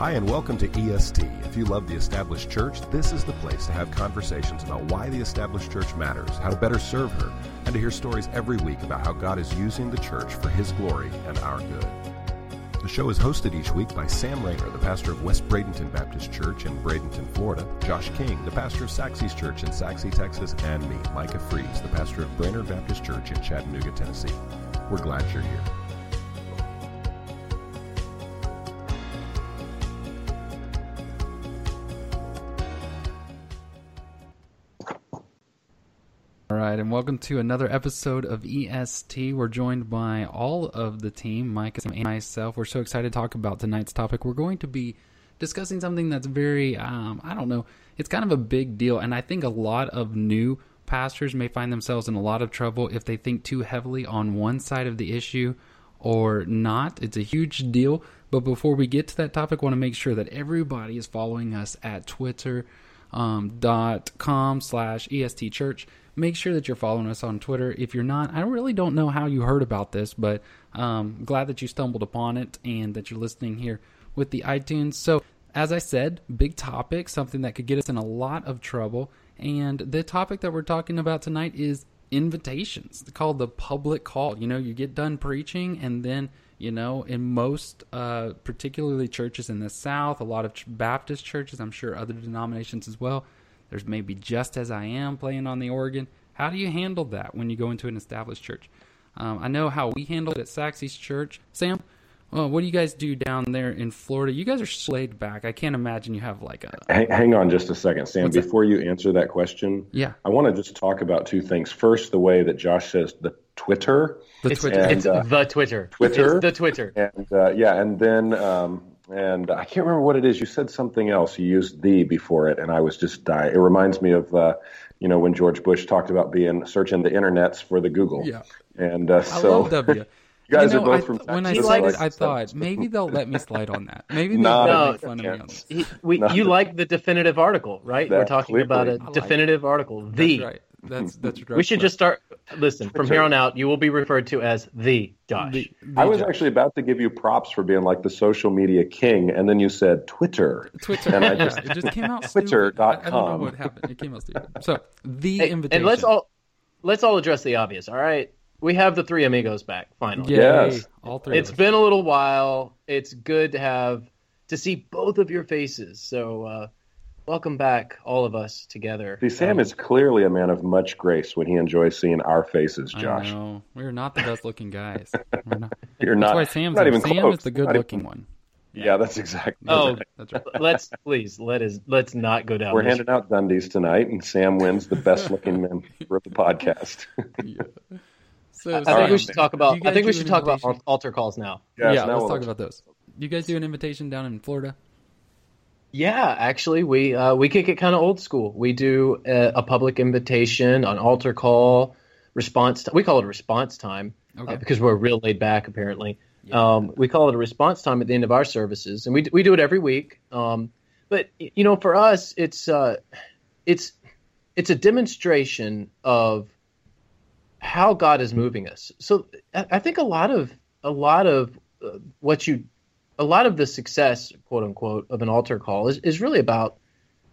Hi, and welcome to EST. If you love the established church, this is the place to have conversations about why the established church matters, how to better serve her, and to hear stories every week about how God is using the church for His glory and our good. The show is hosted each week by Sam Rainer, the pastor of West Bradenton Baptist Church in Bradenton, Florida, Josh King, the pastor of Axis Church in Sachse, Texas, and me, Micah Fries, the pastor of Brainerd Baptist Church in Chattanooga, Tennessee. We're glad you're here. Right, and welcome to another episode of EST. We're joined by all of the team, Mike and myself. We're so excited to talk about tonight's topic. We're going to be discussing something that's very, um, I don't know, it's kind of a big deal. And I think a lot of new pastors may find themselves in a lot of trouble if they think too heavily on one side of the issue or not. It's a huge deal. But before we get to that topic, I want to make sure that everybody is following us at Twitter um, dot com slash est church make sure that you're following us on twitter. If you're not i really don't know how you heard about this but um, glad that you stumbled upon it and that you're listening here with the itunes. So as i said big topic something that could get us in a lot of trouble. And the topic that we're talking about tonight is invitations it's called the public call. You know you get done preaching and then you know in most uh, particularly churches in the south a lot of baptist churches i'm sure other denominations as well there's maybe just as i am playing on the organ how do you handle that when you go into an established church um, i know how we handle it at Axis church sam well, what do you guys do down there in Florida? You guys are slayed back. I can't imagine you have like a. Hang, hang on just a second, Sam. What's that? Before you answer that question, Yeah. I want to just talk about two things. First, the way that Josh says the Twitter, The It's, Twitter. And, it's uh, the Twitter. Twitter? It's the Twitter. and uh, yeah, and then um, and I can't remember what it is. You said something else. You used the before it, and I was just dying. It reminds me of uh, you know when George Bush talked about being searching the internets for the Google. Yeah. And uh, I so love W. you guys You know, are both I from th- when I Texas, saw it, I it's- thought maybe they'll let me slide on that. Maybe they'll Not they'll a make fun of me on this. He- we, No. You like the definitive article, right? We're talking clearly. about a like definitive article. The. That's right. That's that's right. We should just start. Listen, from here on out, you will be referred to as the Josh. The, the I was Josh. actually about to give you props for being like the social media king, and then you said Twitter. Twitter. And I just- it just came out. Twitter.com. I, I don't know what happened. It came out stupid. So the Hey, invitation. and let's all let's all address the obvious. All right, we have the three amigos back finally. Yay, Yes. all three. It's of been a little while. It's good to have to see both of your faces. So uh, welcome back, all of us together. See, Sam Um, is clearly a man of much grace when he enjoys seeing our faces, I Josh. know we're not the best looking guys. We're not. You're That's not. why Sam's not even Sam close. is the good Not looking even- one. Yeah, that's exactly. Oh, right. That's right. let's please let us let's not go down. We're this handing out Dundies tonight, and Sam wins the best looking member of the podcast. Yeah. So I think Sam, we should talk about. I think we should talk about invitation? al- altar calls now. Yes, yeah, now let's we'll- talk about those. You guys do an invitation down in Florida? Yeah, actually, we uh, we kick it kind of old school. We do a, a public invitation, an altar call, response. T- we call it a response time uh, because we're real laid back. Apparently, um, we call it a response time at the end of our services, and we we do it every week. Um, but you know, for us, it's uh, it's it's a demonstration of how God is moving us. So I, I think a lot of a lot of uh, what you a lot of the success, quote unquote, of an altar call is, is really about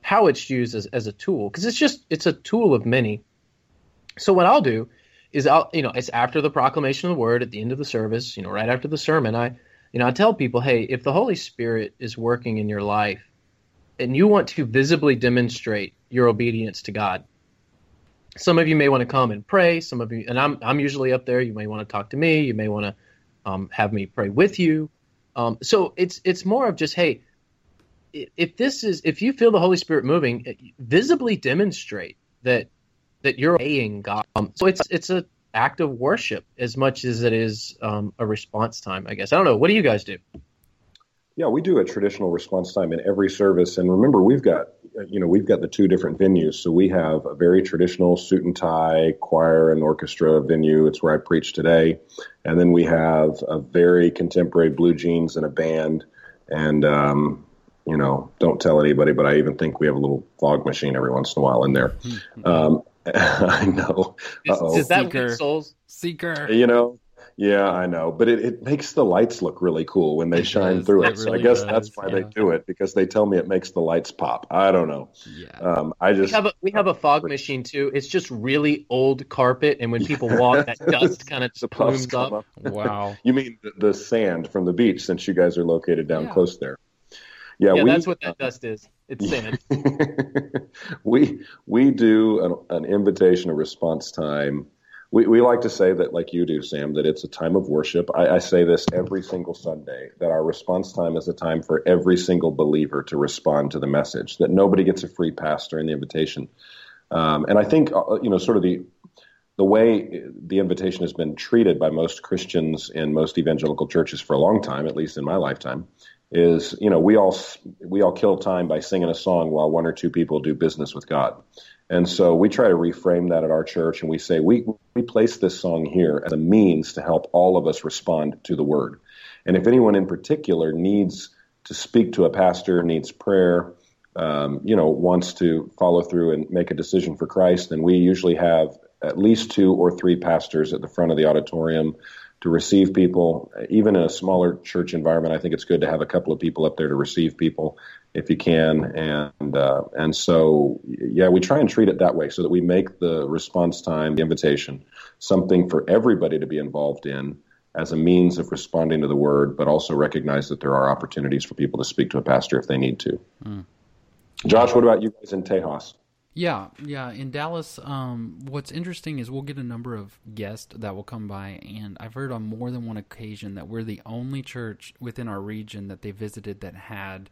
how it's used as, as a tool because it's just it's a tool of many. So what I'll do is I'll you know it's after the proclamation of the word at the end of the service, you know, right after the sermon, I you know I tell people, hey, if the Holy Spirit is working in your life and you want to visibly demonstrate your obedience to God, some of you may want to come and pray. Some of you, and I'm I'm usually up there. You may want to talk to me. You may want to um, have me pray with you. Um, so it's it's more of just hey, if this is if you feel the Holy Spirit moving, visibly demonstrate that that you're obeying God. Um, so it's it's a act of worship as much as it is um, a response time. I guess I don't know. What do you guys do? Yeah, we do a traditional response time in every service, and remember, we've got you know we've got the two different venues. So we have a very traditional suit and tie choir and orchestra venue. It's where I preach today, and then we have a very contemporary blue jeans and a band. And um, you know, don't tell anybody, but I even think we have a little fog machine every once in a while in there. Um, I know. Is, Uh-oh. that Seeker. souls? Seeker. You know, yeah, I know, but it, it makes the lights look really cool when they It shine does. through it. It so really I guess does, that's why they do it because they tell me it makes the lights pop. I don't know. Yeah. Um, I We have a we have a fog machine too. It's just really old carpet, and when people walk, that dust kind of the plumes up. up. Wow. You mean the, the sand from the beach since you guys are located down Yeah. close there? Yeah, Yeah, we, that's what that dust is. It's sand. we we do an, an invitation, a response time. We, we like to say that, like you do, Sam, that it's a time of worship. I, I say this every single Sunday that our response time is a time for every single believer to respond to the message. That nobody gets a free pass during the invitation. Um, and I think uh, you know, sort of the the way the invitation has been treated by most Christians in most evangelical churches for a long time, at least in my lifetime, is you know we all we all kill time by singing a song while one or two people do business with God. And so we try to reframe that at our church and we say we we place this song here as a means to help all of us respond to the word. And if anyone in particular needs to speak to a pastor, needs prayer, um, you know, wants to follow through and make a decision for Christ, then we usually have at least two or three pastors at the front of the auditorium to receive people. Even in a smaller church environment, I think it's good to have a couple of people up there to receive people if you can. And uh, and so, yeah, we try and treat it that way so that we make the response time, the invitation, something for everybody to be involved in as a means of responding to the word, but also recognize that there are opportunities for people to speak to a pastor if they need to. Josh, what about you guys in Tejas? Yeah, yeah. In Dallas, um, what's interesting is we'll get a number of guests that will come by, and I've heard on more than one occasion that we're the only church within our region that they visited that had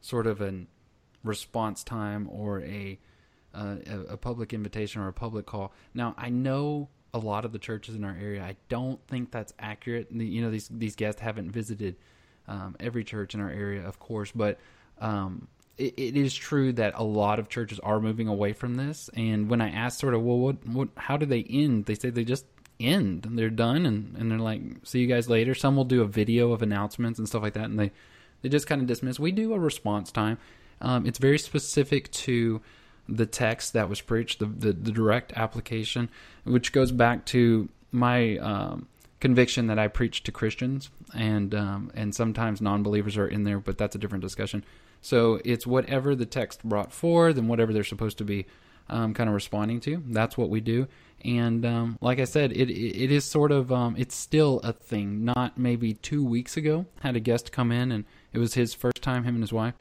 sort of an response time or a uh, a, public invitation or a public call. Now, I know a lot of the churches in our area. I don't think that's accurate. You know, these these guests haven't visited um, every church in our area, of course, but um, it, it is true that a lot of churches are moving away from this. And when I asked, sort of, well, what, what, how do they end? They say they just end and they're done, and, and they're like, see you guys later. Some will do a video of announcements and stuff like that, and they they just kind of dismiss. We do a response time. Um, it's very specific to the text that was preached, the, the, the direct application, which goes back to my um, conviction that I preach to Christians, and um, and sometimes non-believers are in there, but that's a different discussion. So it's whatever the text brought forth and whatever they're supposed to be um, kind of responding to. That's what we do. And um, like I said, it it is sort of um, it's still a thing. Not maybe two weeks ago had a guest come in and it was his first time, him and his wife,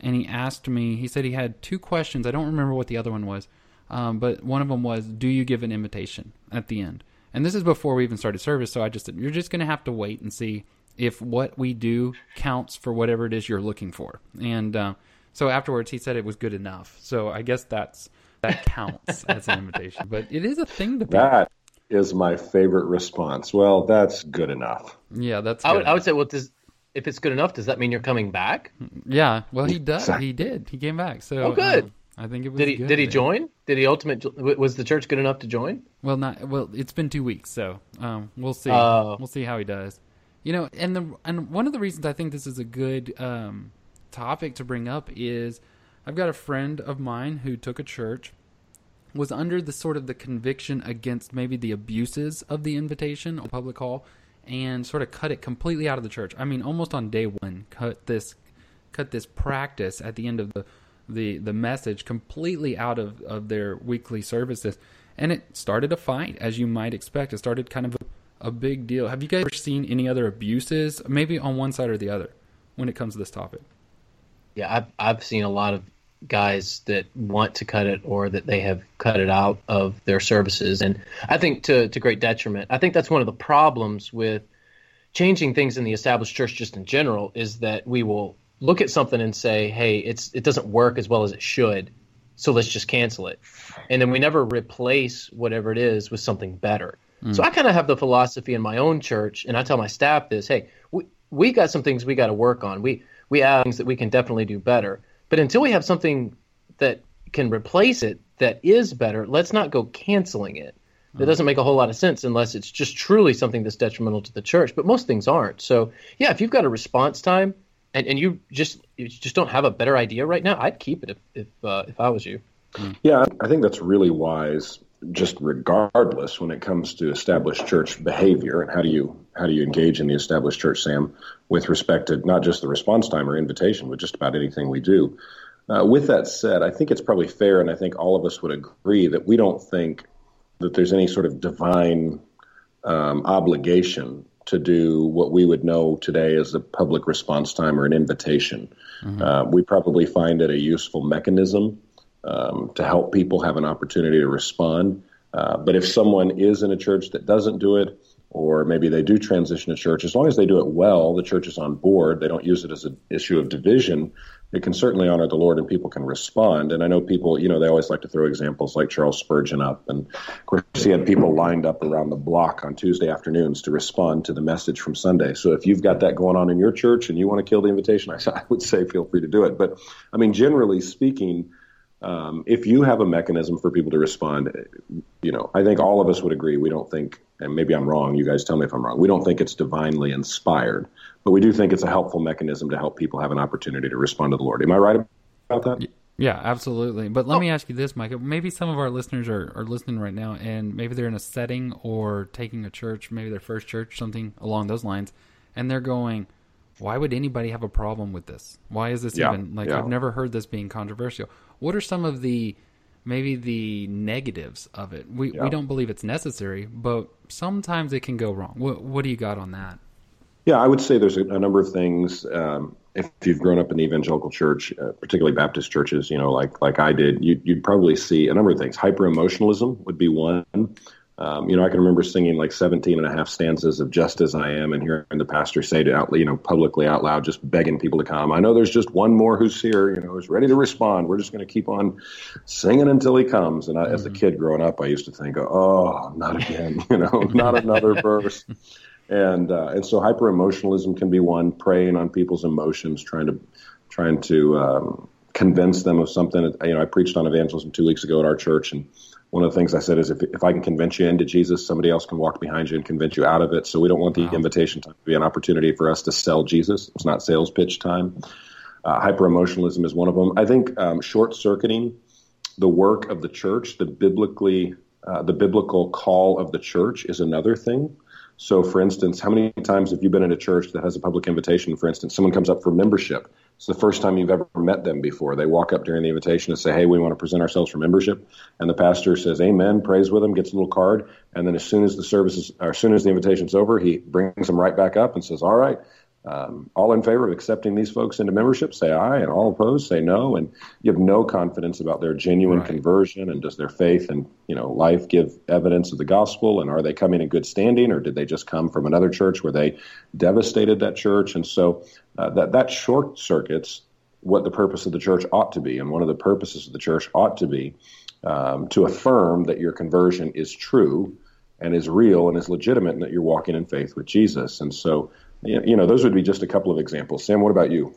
and he asked me. He said he had two questions. I don't remember what the other one was, um, but one of them was, "Do you give an invitation at the end?" And this is before we even started service, so I just said, "You're just going to have to wait and see if what we do counts for whatever it is you're looking for." And uh, so afterwards, he said it was good enough. So I guess that's that counts as an invitation, but it is a thing to be. That is my favorite response. Well, that's good enough. Yeah, that's. I Good. would, I would say, well, does if it's good enough, does that mean you're coming back? Yeah, well, he does. Exactly. He did. He came back. So Oh, good. um, I think it was. Did he good did he join? Did he ultimate? Was the church good enough to join? Well, not well. It's been two weeks, so um, we'll see. Oh. We'll see how he does. You know, and the and one of the reasons I think this is a good um, topic to bring up is I've got a friend of mine who took a church was under the sort of the conviction against maybe the abuses of the invitation or public call and sort of cut it completely out of the church. I mean, almost on day one, cut this cut this practice at the end of the the, the message completely out of, of their weekly services. And it started a fight, as you might expect. It started kind of a, a big deal. Have you guys ever seen any other abuses, maybe on one side or the other, when it comes to this topic? Yeah, I've I've seen a lot of guys that want to cut it or that they have cut it out of their services, and I think to to great detriment. I think that's one of the problems with changing things in the established church, just in general, is that we will look at something and say, "Hey, it's it doesn't work as well as it should, so let's just cancel it," and then we never replace whatever it is with something better. Mm. So I kind of have the philosophy in my own church, and I tell my staff this: Hey, we we got some things we got to work on. We we have things that we can definitely do better. But until we have something that can replace it that is better, let's not go canceling it. That mm. doesn't make a whole lot of sense unless it's just truly something that's detrimental to the church. But most things aren't. So yeah, if you've got a response time and, and you just you just don't have a better idea right now, I'd keep it if if, uh, if I was you. Mm. Yeah, I think that's really wise. Just regardless when it comes to established church behavior and how do you how do you engage in the established church, Sam, with respect to not just the response time or invitation, but just about anything we do. Uh, with that said, I think it's probably fair, and I think all of us would agree that we don't think that there's any sort of divine um, obligation to do what we would know today as a public response time or an invitation. Mm-hmm. Uh, we probably find it a useful mechanism um, to help people have an opportunity to respond. Uh, but if someone is in a church that doesn't do it, or maybe they do transition to church, as long as they do it well, the church is on board. They don't use it as an issue of division it can certainly honor the Lord and people can respond. And I know people, you know, they always like to throw examples like Charles Spurgeon up. And of course, he had people lined up around the block on Tuesday afternoons to respond to the message from Sunday. So if you've got that going on in your church and you want to kill the invitation, I, I would say feel free to do it. But I mean, generally speaking, um, if you have a mechanism for people to respond, you know, I think all of us would agree. We don't think, and maybe I'm wrong. You guys tell me if I'm wrong. We don't think it's divinely inspired but we do think it's a helpful mechanism to help people have an opportunity to respond to the Lord. Am I right about that? Yeah, absolutely. But let oh. me ask you this, Mike. Maybe some of our listeners are, are listening right now, and maybe they're in a setting or taking a church, maybe their first church, something along those lines, and they're going, why would anybody have a problem with this? Why is this yeah, even like yeah. I've never heard this being controversial? What are some of the maybe the negatives of it? We yeah. we don't believe it's necessary, but sometimes it can go wrong. What what do you got on that? Yeah, I would say there's a, a number of things. Um, if you've grown up in the evangelical church, uh, particularly Baptist churches, you know, like like I did, you, would probably see a number of things. Hyper emotionalism would be one. Um, you know, I can remember singing like 17 and a half stanzas of "Just as I Am" and hearing the pastor say to out, you know, publicly out loud, just begging people to come. I know there's just one more who's here, you know, who's ready to respond. We're just going to keep on singing until he comes. And I, mm-hmm. as a mm-hmm. kid growing up, I used to think, oh, not again, you know, not another verse and uh, and so hyper emotionalism can be one preying on people's emotions, trying to trying to um, convince them of something. You know, I preached on evangelism two weeks ago at our church, and one of the things I said is if if I can convince you into Jesus, somebody else can walk behind you and convince you out of it. So we don't want the wow. invitation time to be an opportunity for us to sell Jesus. It's not sales pitch time. Uh, hyper emotionalism is one of them. I think um, short circuiting the work of the church, the biblically uh, the biblical call of the church is another thing. So, for instance, how many times have you been in a church that has a public invitation? For instance, someone comes up for membership. It's the first time you've ever met them before. They walk up during the invitation and say, Hey, we want to present ourselves for membership. And the pastor says, Amen, prays with them, gets a little card. And then as soon as the service is, or as soon as the invitation's over, he brings them right back up and says, All right, um, all in favor of accepting these folks into membership say aye, and all opposed say no. And you have no confidence about their genuine right. conversion and does their faith and you know life give evidence of the gospel? And are they coming in good standing, or did they just come from another church where they devastated that church? And so uh, that that short circuits what the purpose of the church ought to be. And one of the purposes of the church ought to be um, to affirm that your conversion is true and is real and is legitimate, and that you're walking in faith with Jesus. And so you know, those would be just a couple of examples. Sam, what about you?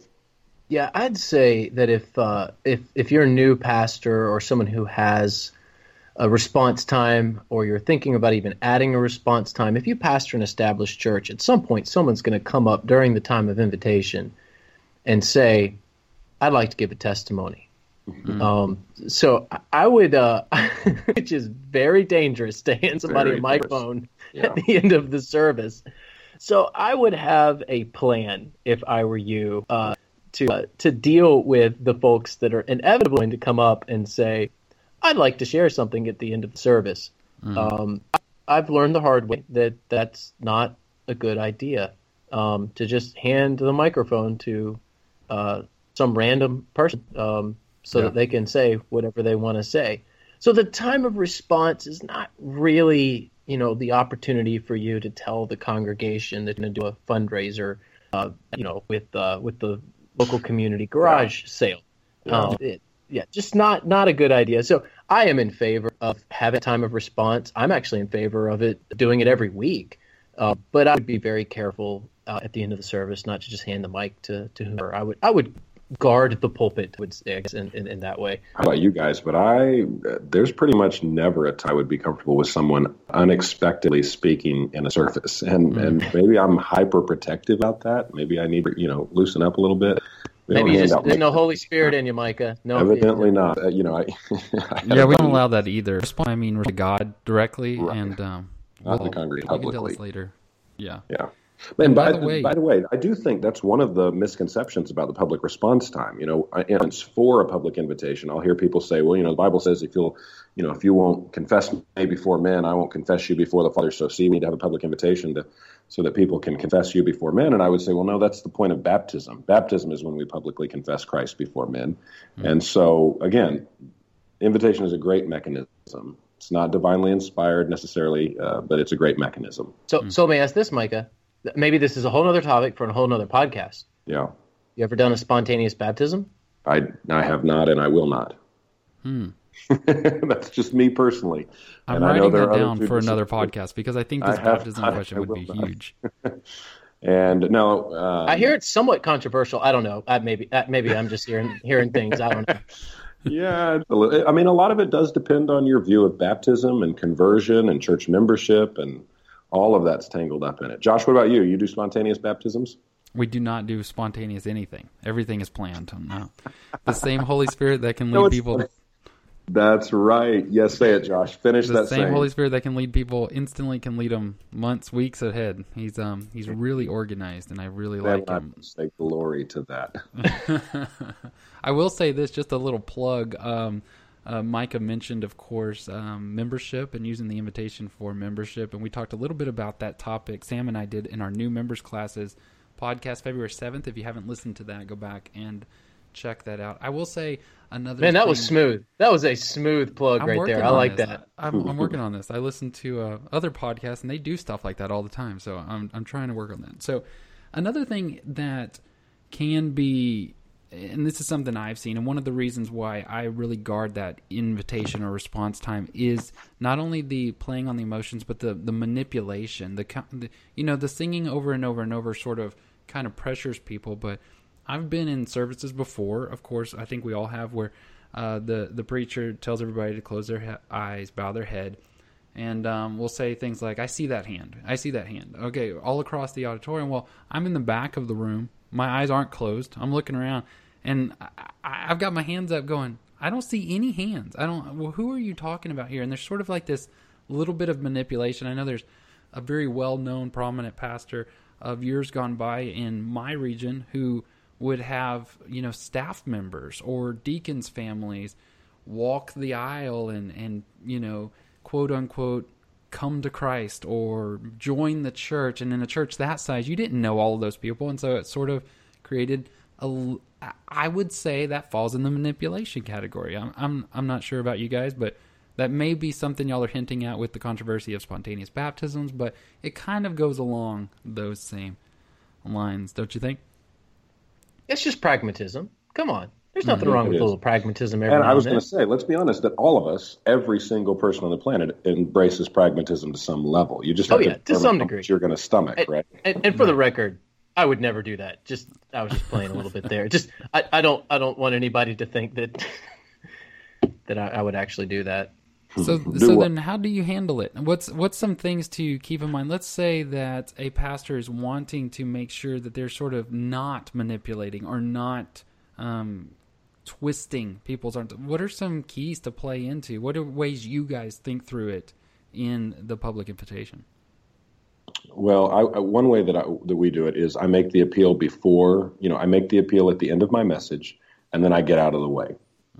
Yeah, I'd say that if uh, if if you're a new pastor or someone who has a response time, or you're thinking about even adding a response time, if you pastor an established church, at some point someone's going to come up during the time of invitation and say, "I'd like to give a testimony." Mm-hmm. Um, so I would, uh, which is very dangerous to hand somebody very a microphone yeah. at the end of the service. So I would have a plan if I were you uh, to uh, to deal with the folks that are inevitably going to come up and say, "I'd like to share something at the end of the service." Mm-hmm. Um, I've learned the hard way that that's not a good idea um, to just hand the microphone to uh, some random person um, so yeah. that they can say whatever they want to say. So the time of response is not really you know the opportunity for you to tell the congregation that you're going to do a fundraiser, uh, you know, with uh, with the local community garage sale. Yeah. Um, it, yeah, just not not a good idea. So I am in favor of having time of response. I'm actually in favor of it doing it every week, uh, but I would be very careful uh, at the end of the service not to just hand the mic to to whoever. I would I would guard the pulpit would say in, in, in, that way. How about you guys? But I, there's pretty much never a time I would be comfortable with someone unexpectedly speaking in a service, and mm. and maybe I'm hyper protective about that. Maybe I need to you know loosen up a little bit. We Maybe don't you hand just out there's no makeup. Holy Spirit in you, Micah. No, Evidently not. Uh, you know, I, I Yeah, we buddy- don't allow that either. Respond, I mean, we're to God directly, Right. and um, Not the well, congregation you can publicly. later. Yeah. Yeah. And by by, the way- by the way, I do think that's one of the misconceptions about the public response time. You know, uh, it's for a public invitation. I'll hear people say, "Well, you know, the Bible says if you'll, you know, if you won't confess me before men, I won't confess you before the Father." So, see, we need to have a public invitation to, so that people can confess you before men. And I would say, well, no, that's the point of baptism. Baptism is when we publicly confess Christ before men. Hmm. And so, again, invitation is a great mechanism. It's not divinely inspired necessarily, uh, but it's a great mechanism. So, hmm. so let me ask this, Micah. Maybe this is a whole other topic for a whole other podcast. Yeah. You ever done a spontaneous baptism? I I have not, and I will not. That's just me personally. I'm And I know writing there that down for people- another podcast because I think I this have- baptism I- question I would will be not. huge. And no, um, I hear it's somewhat controversial. I don't know. I, maybe uh, maybe I'm just hearing hearing things. I don't know. Yeah, it's a li- I mean, a lot of it does depend on your view of baptism and conversion and church membership, and all of that's tangled up in it. Josh, what about you? You do spontaneous baptisms? We do not do spontaneous anything. Everything is planned. No. The same Holy Spirit that can lead No, people. funny. That's right. Yes, say it, Josh. Finish The that same saying. Holy Spirit that can lead people instantly can lead them months, weeks ahead. He's um he's really organized, and I really Man, like I him. say glory to that. I will say this, just a little plug. Um, uh, Micah mentioned, of course, um, membership and using the invitation for membership, and we talked a little bit about that topic. Sam and I did in our new members classes podcast February seventh. If you haven't listened to that, go back and check that out. I will say another. Man, that was smooth. That was a smooth plug I'm right there. I like this. that. I'm, I'm working on this. I listen to uh, other podcasts, and they do stuff like that all the time. So I'm I'm trying to work on that. So another thing that can be, and this is something I've seen, and one of the reasons why I really guard that invitation or response time is not only the playing on the emotions, but the the manipulation. The, the you know the singing over and over and over sort of kind of pressures people, but I've been in services before. Of course, I think we all have where uh, the the preacher tells everybody to close their he- eyes, bow their head, and um, we'll say things like, "I see that hand. I see that hand." Okay, all across the auditorium. Well, I'm in the back of the room. My eyes aren't closed. I'm looking around, and I, I've got my hands up, going, "I don't see any hands. I don't. Well, who are you talking about here?" And there's sort of like this little bit of manipulation. I know there's a very well-known, prominent pastor of years gone by in my region who would have you know staff members or deacons families walk the aisle and and you know quote unquote come to Christ or join the church and in a church that size you didn't know all of those people and so it sort of created a l- I would say that falls in the manipulation category I'm I'm I'm not sure about you guys but that may be something y'all are hinting at with the controversy of spontaneous baptisms but it kind of goes along those same lines don't you think It's just pragmatism. Come on. There's mm-hmm. nothing wrong with a little pragmatism every And I was going to say, let's be honest, that all of us, every single person on the planet, embraces pragmatism to some level. You just Oh, have yeah, to determine some degree. you're going to stomach, And, right? and, and for the record, I would never do that. Just I was just playing a little bit there. Just I, I don't I don't want anybody to think that that I, I would actually do that. So, Do so what? then, how do you handle it? What's what's some things to keep in mind? Let's say that a pastor is wanting to make sure that they're sort of not manipulating or not um, twisting people's arms. What are some keys to play into? What are ways you guys think through it in the public invitation? Well, I, one way that I, that we do it is I make the appeal before, you know, I make the appeal at the end of my message, and then I get out of the way.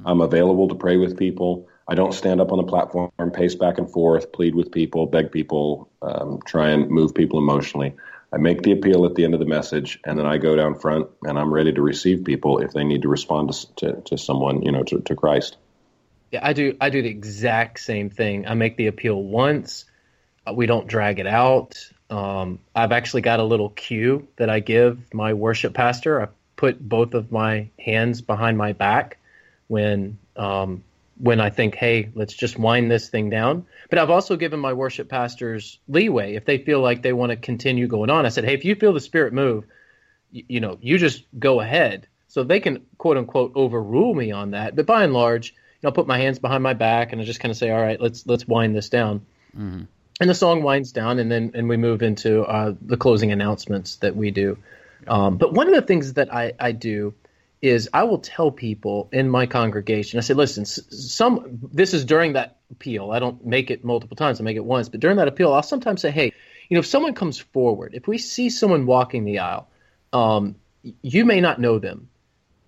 I'm available to pray with people. I don't stand up on the platform, pace back and forth, plead with people, beg people, um, try and move people emotionally. I make the appeal at the end of the message, and then I go down front, and I'm ready to receive people if they need to respond to to, to someone, you know, to, to Christ. Yeah, I do. I do the exact same thing. I make the appeal once. Uh, we don't drag it out. Um, I've actually got a little cue that I give my worship pastor. I put both of my hands behind my back when um, when I think, hey, let's just wind this thing down. But I've also given my worship pastors leeway if they feel like they want to continue going on. I said, hey, if you feel the Spirit move, you, you know, you just go ahead. So they can quote unquote overrule me on that. But by and large, you know, I'll put my hands behind my back and I just kind of say, all right, let's let's wind this down. And the song winds down, and then and we move into uh, the closing announcements that we do. Um, but one of the things that I, I do is I will tell people in my congregation, I say, listen, some this is during that appeal. I don't make it multiple times, I make it once, but during that appeal, I'll sometimes say, hey, you know, if someone comes forward, if we see someone walking the aisle, um, you may not know them,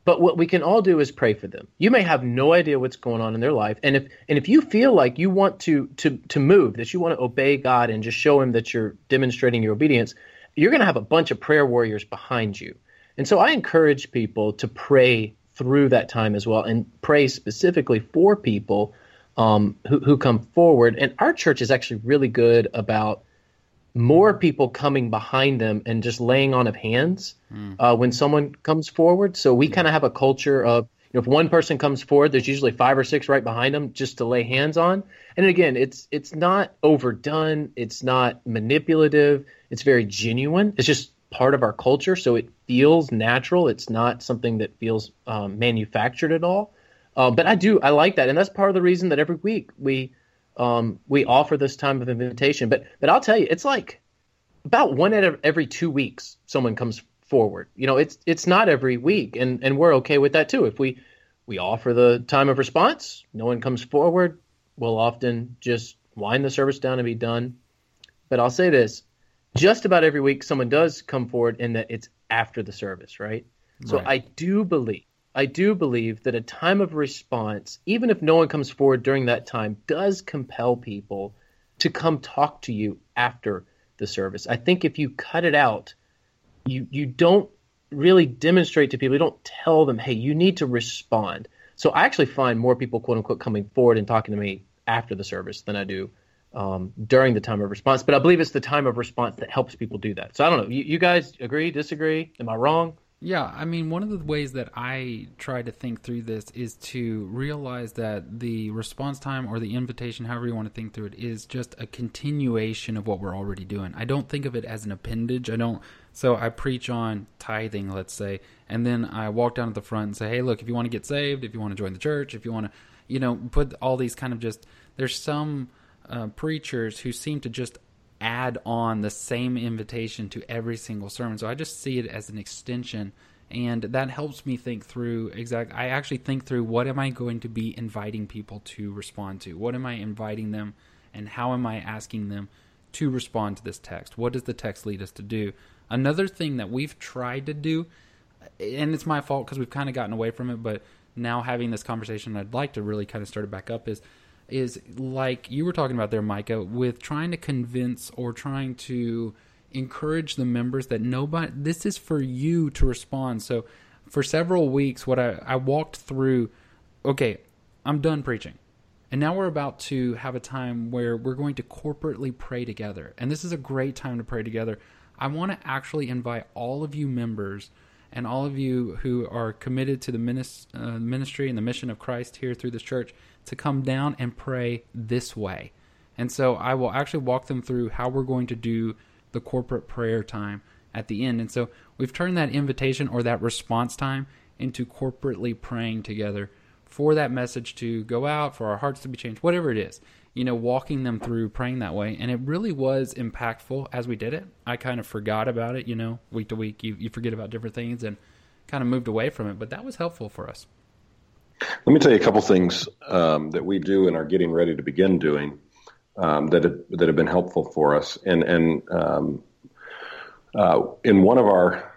but what we can all do is pray for them. You may have no idea what's going on in their life, and if and if you feel like you want to to to move, that you want to obey God and just show Him that you're demonstrating your obedience, you're going to have a bunch of prayer warriors behind you. And so I encourage people to pray through that time as well, and pray specifically for people um, who who come forward. And our church is actually really good about more people coming behind them and just laying on of hands mm. uh, when someone comes forward. So we yeah. kind of have a culture of you know, if one person comes forward, there's usually five or six right behind them just to lay hands on. And again, it's it's not overdone, it's not manipulative, it's very genuine. It's just part of our culture, so it feels natural. It's not something that feels um, manufactured at all. Uh, but I do I like that, and that's part of the reason that every week we um, we offer this time of invitation. But but I'll tell you, it's like about one out of every two weeks someone comes forward. You know, it's it's not every week, and and we're okay with that too. If we we offer the time of response, no one comes forward, we'll often just wind the service down and be done. But I'll say this: just about every week, someone does come forward, in that it's after the service, right? right. So I do believe I do believe that a time of response, even if no one comes forward during that time, does compel people to come talk to you after the service. I think if you cut it out, you you don't really demonstrate to people, you don't tell them, hey, you need to respond. So I actually find more people, quote unquote, coming forward and talking to me after the service than I do um, during the time of response. But I believe it's the time of response that helps people do that. So I don't know. You, you guys agree, disagree? Am I wrong? Yeah, I mean, one of the ways that I try to think through this is to realize that the response time or the invitation, however you want to think through it, is just a continuation of what we're already doing. I don't think of it as an appendage. I don't. So I preach on tithing, let's say, and then I walk down to the front and say, hey, look, if you want to get saved, if you want to join the church, if you want to, you know, put all these kind of just, there's some uh, preachers who seem to just add on the same invitation to every single sermon. So I just see it as an extension and that helps me think through exact I actually think through what am I going to be inviting people to respond to? What am I inviting them and how am I asking them to respond to this text? What does the text lead us to do? Another thing that we've tried to do and it's my fault because we've kind of gotten away from it, but now having this conversation I'd like to really kind of start it back up is is like you were talking about there, Micah, with trying to convince or trying to encourage the members that nobody, this is for you to respond. So for several weeks, what I, I walked through, okay, I'm done preaching. And now we're about to have a time where we're going to corporately pray together. And this is a great time to pray together. I want to actually invite all of you members and all of you who are committed to the uh, ministry and the mission of Christ here through this church to come down and pray this way. And so I will actually walk them through how we're going to do the corporate prayer time at the end. And so we've turned that invitation or that response time into corporately praying together for that message to go out, for our hearts to be changed, whatever it is. You know, walking them through praying that way. And it really was impactful as we did it. I kind of forgot about it, you know, week to week. You, you forget about different things and kind of moved away from it. But that was helpful for us. Let me tell you a couple things um, that we do and are getting ready to begin doing um, that have, that have been helpful for us. And and um, uh, in one of our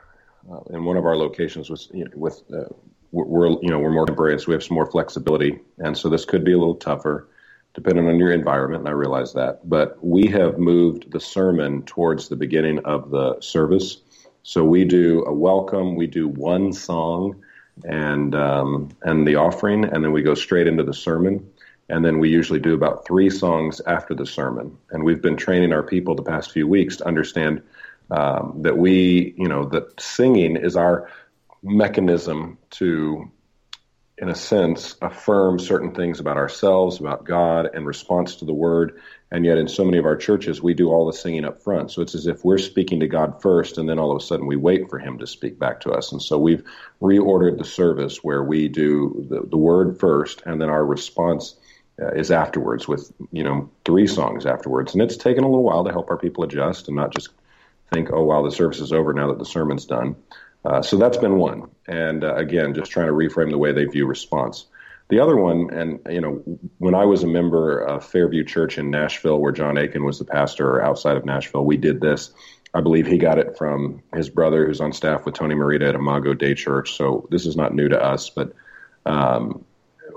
uh, in one of our locations was you know, with uh, we're you know we're more temporary, so we have some more flexibility, and so this could be a little tougher depending on your environment. And I realize that, but we have moved the sermon towards the beginning of the service. So we do a welcome, we do one song and um, and the offering, and then we go straight into the sermon. And then we usually do about three songs after the sermon. And we've been training our people the past few weeks to understand um, that we, you know, that singing is our mechanism to, in a sense, affirm certain things about ourselves, about God, in response to the word. And yet, in so many of our churches, we do all the singing up front. So it's as if we're speaking to God first, and then all of a sudden we wait for Him to speak back to us. And so we've reordered the service where we do the, the word first, and then our response uh, is afterwards with, you know, three songs afterwards. And it's taken a little while to help our people adjust and not just think, oh, wow, the service is over now that the sermon's done. Uh, so that's been one. And uh, again, just trying to reframe the way they view response. The other one, and you know, when I was a member of Fairview Church in Nashville, where John Akin was the pastor outside of Nashville, we did this. I believe he got it from his brother, who's on staff with Tony Merida at Imago Dei Church. So this is not new to us, but um,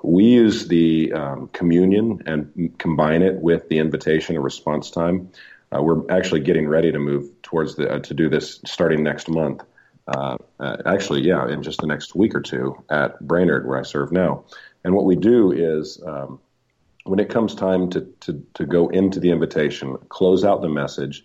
we use the um, communion and combine it with the invitation and response time. Uh, we're actually getting ready to move towards the uh, to do this starting next month. Uh, uh actually, yeah, in just the next week or two at Brainerd, where I serve now. And what we do is, um, when it comes time to, to, to go into the invitation, close out the message,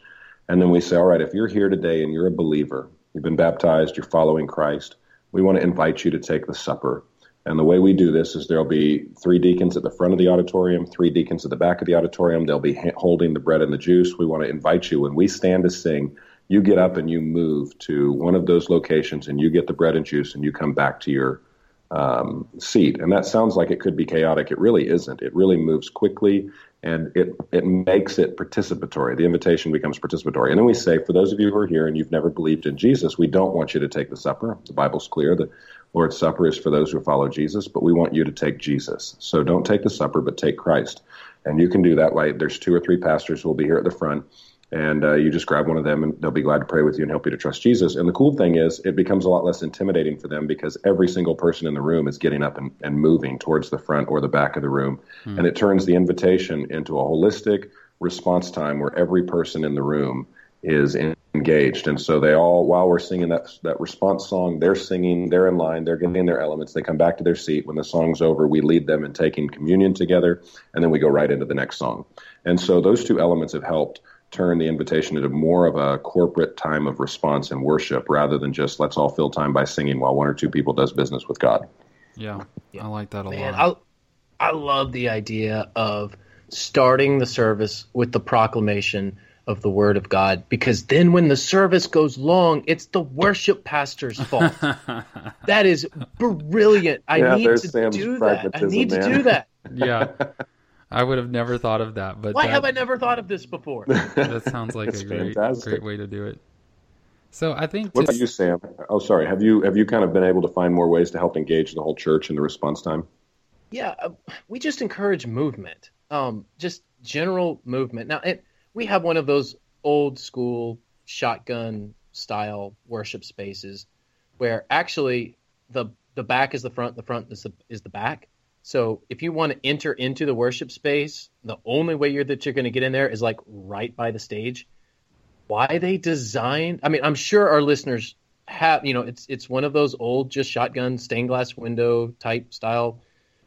and then we say, all right, if you're here today and you're a believer, you've been baptized, you're following Christ, we want to invite you to take the supper. And the way we do this is there'll be three deacons at the front of the auditorium, three deacons at the back of the auditorium. They'll be holding the bread and the juice. We want to invite you when we stand to sing. You get up and you move to one of those locations and you get the bread and juice and you come back to your um, seat. And that sounds like it could be chaotic. It really isn't. It really moves quickly and it, it makes it participatory. The invitation becomes participatory. And then we say, for those of you who are here and you've never believed in Jesus, we don't want you to take the supper. The Bible's clear. The Lord's Supper is for those who follow Jesus, but we want you to take Jesus. So don't take the supper, but take Christ. And you can do that way. There's two or three pastors who will be here at the front and uh, you just grab one of them and they'll be glad to pray with you and help you to trust Jesus. And the cool thing is, it becomes a lot less intimidating for them because every single person in the room is getting up and, and moving towards the front or the back of the room. Hmm. And it turns the invitation into a holistic response time where every person in the room is engaged. And so they all, while we're singing that, that response song, they're singing, they're in line, they're getting their elements. They come back to their seat. When the song's over, we lead them in taking communion together, and then we go right into the next song. And so those two elements have helped turn the invitation into more of a corporate time of response and worship rather than just let's all fill time by singing while one or two people does business with God. Yeah, I like that a Man, lot. I, I love the idea of starting the service with the proclamation of the word of God because then when the service goes long, it's the worship pastor's fault. that is brilliant. I yeah, need to Sam's do that. I need man. to do that. yeah. I would have never thought of that, but why that, have I never thought of this before? that sounds like a great, great way to do it. So I think. What about you, Sam? Oh, sorry. Have you have you kind of been able to find more ways to help engage the whole church in the response time? Yeah, uh, we just encourage movement, um, just general movement. Now, it, we have one of those old school shotgun style worship spaces where actually the the back is the front, the front is the is the back. So if you want to enter into the worship space, the only way you're, that you're going to get in there is like right by the stage. Why they designed? I mean, I'm sure our listeners have. You know, it's it's one of those old just shotgun stained glass window type style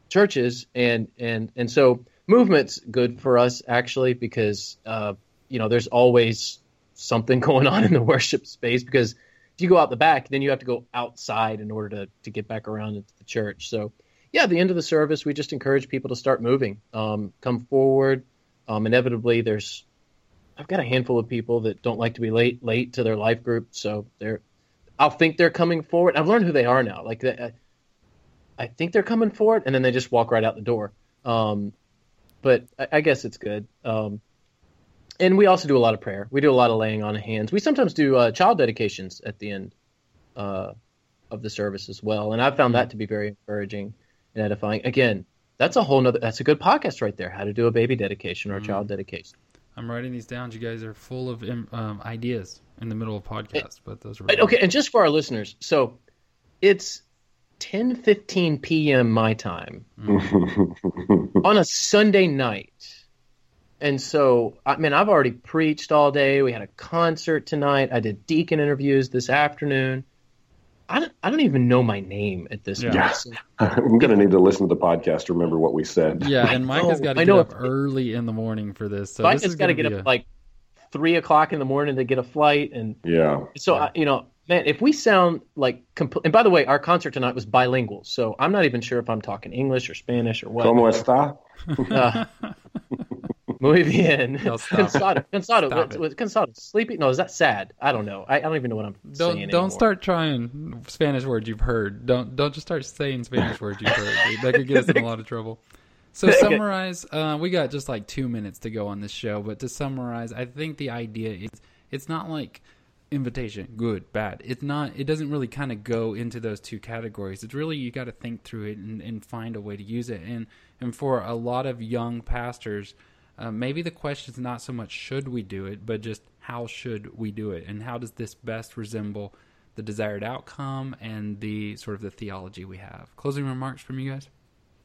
churches, and and and so movement's good for us actually because uh, you know there's always something going on in the worship space because if you go out the back, then you have to go outside in order to to get back around into the church. So yeah, at the end of the service, we just encourage people to start moving, um, come forward. Um, inevitably, there's I've got a handful of people that don't like to be late late to their life group, so they're I'll think they're coming forward. I've learned who they are now. Like I, I think they're coming forward, and then they just walk right out the door. Um, but I, I, guess it's good. Um, and we also do a lot of prayer. We do a lot of laying on of hands. We sometimes do uh, child dedications at the end uh, of the service as well, and I've found that to be very encouraging and edifying. Again, that's a whole nother. That's a good podcast right there. How to do a baby dedication or a mm child dedication. I'm writing these down. You guys are full of um, ideas in the middle of podcasts, but those are okay. And just for our listeners, so it's 10:15 p.m. my time mm on a Sunday night. And so, I mean, I've already preached all day. We had a concert tonight. I did deacon interviews this afternoon. I don't, I don't even know my name at this yeah. point. I'm going to need to listen to the podcast to remember what we said. Yeah, and Mike has got to get up early in the morning for this. So Mike has got to get up a... like three o'clock in the morning to get a flight, and yeah. So I, you know, man, if we sound like, compl- and by the way, our concert tonight was bilingual, so I'm not even sure if I'm talking English or Spanish or what. ¿Cómo está? Uh, Muy bien. No, cansado. Cansado. cansado. Sleepy. No, is that sad? I don't know. I, I don't even know what I'm don't, saying. Don't anymore. start trying Spanish words you've heard. Don't don't just start saying Spanish words you've heard. That could get us in a lot of trouble. So summarize. Uh, we got just like two minutes to go on this show, but to summarize, I think the idea is it's not like invitation, good, bad. It's not. It doesn't really kind of go into those two categories. It's really you got to think through it and, and, find a way to use it. And and for a lot of young pastors, uh, maybe the question is not so much should we do it, but just how should we do it, and how does this best resemble the desired outcome and the sort of the theology we have. Closing remarks from you guys.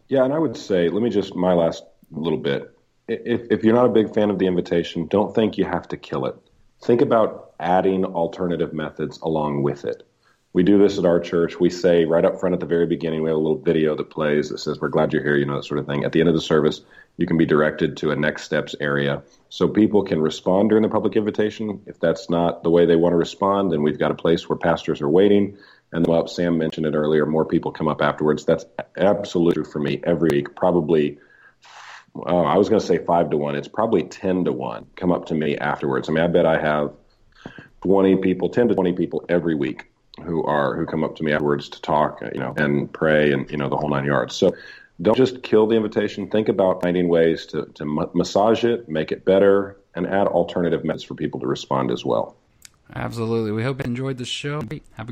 Yeah, and I would say, let me just my last little bit. If, if you're not a big fan of the invitation, don't think you have to kill it. Think about adding alternative methods along with it. We do this at our church. We say right up front at the very beginning, we have a little video that plays that says, We're glad you're here, you know, that sort of thing. At the end of the service, you can be directed to a next steps area so people can respond during the public invitation. If that's not the way they want to respond, then we've got a place where pastors are waiting. And well, Sam mentioned it earlier, more people come up afterwards. That's absolutely true for me every week. Probably, oh, I was going to say five to one. It's probably 10 to one come up to me afterwards. I mean, I bet I have 20 people, 10 to 20 people every week who are who come up to me afterwards to talk, you know, and pray and you know the whole nine yards. So don't just kill the invitation. Think about finding ways to to massage it, make it better, and add alternative methods for people to respond as well. Absolutely. We hope you enjoyed the show. Have a good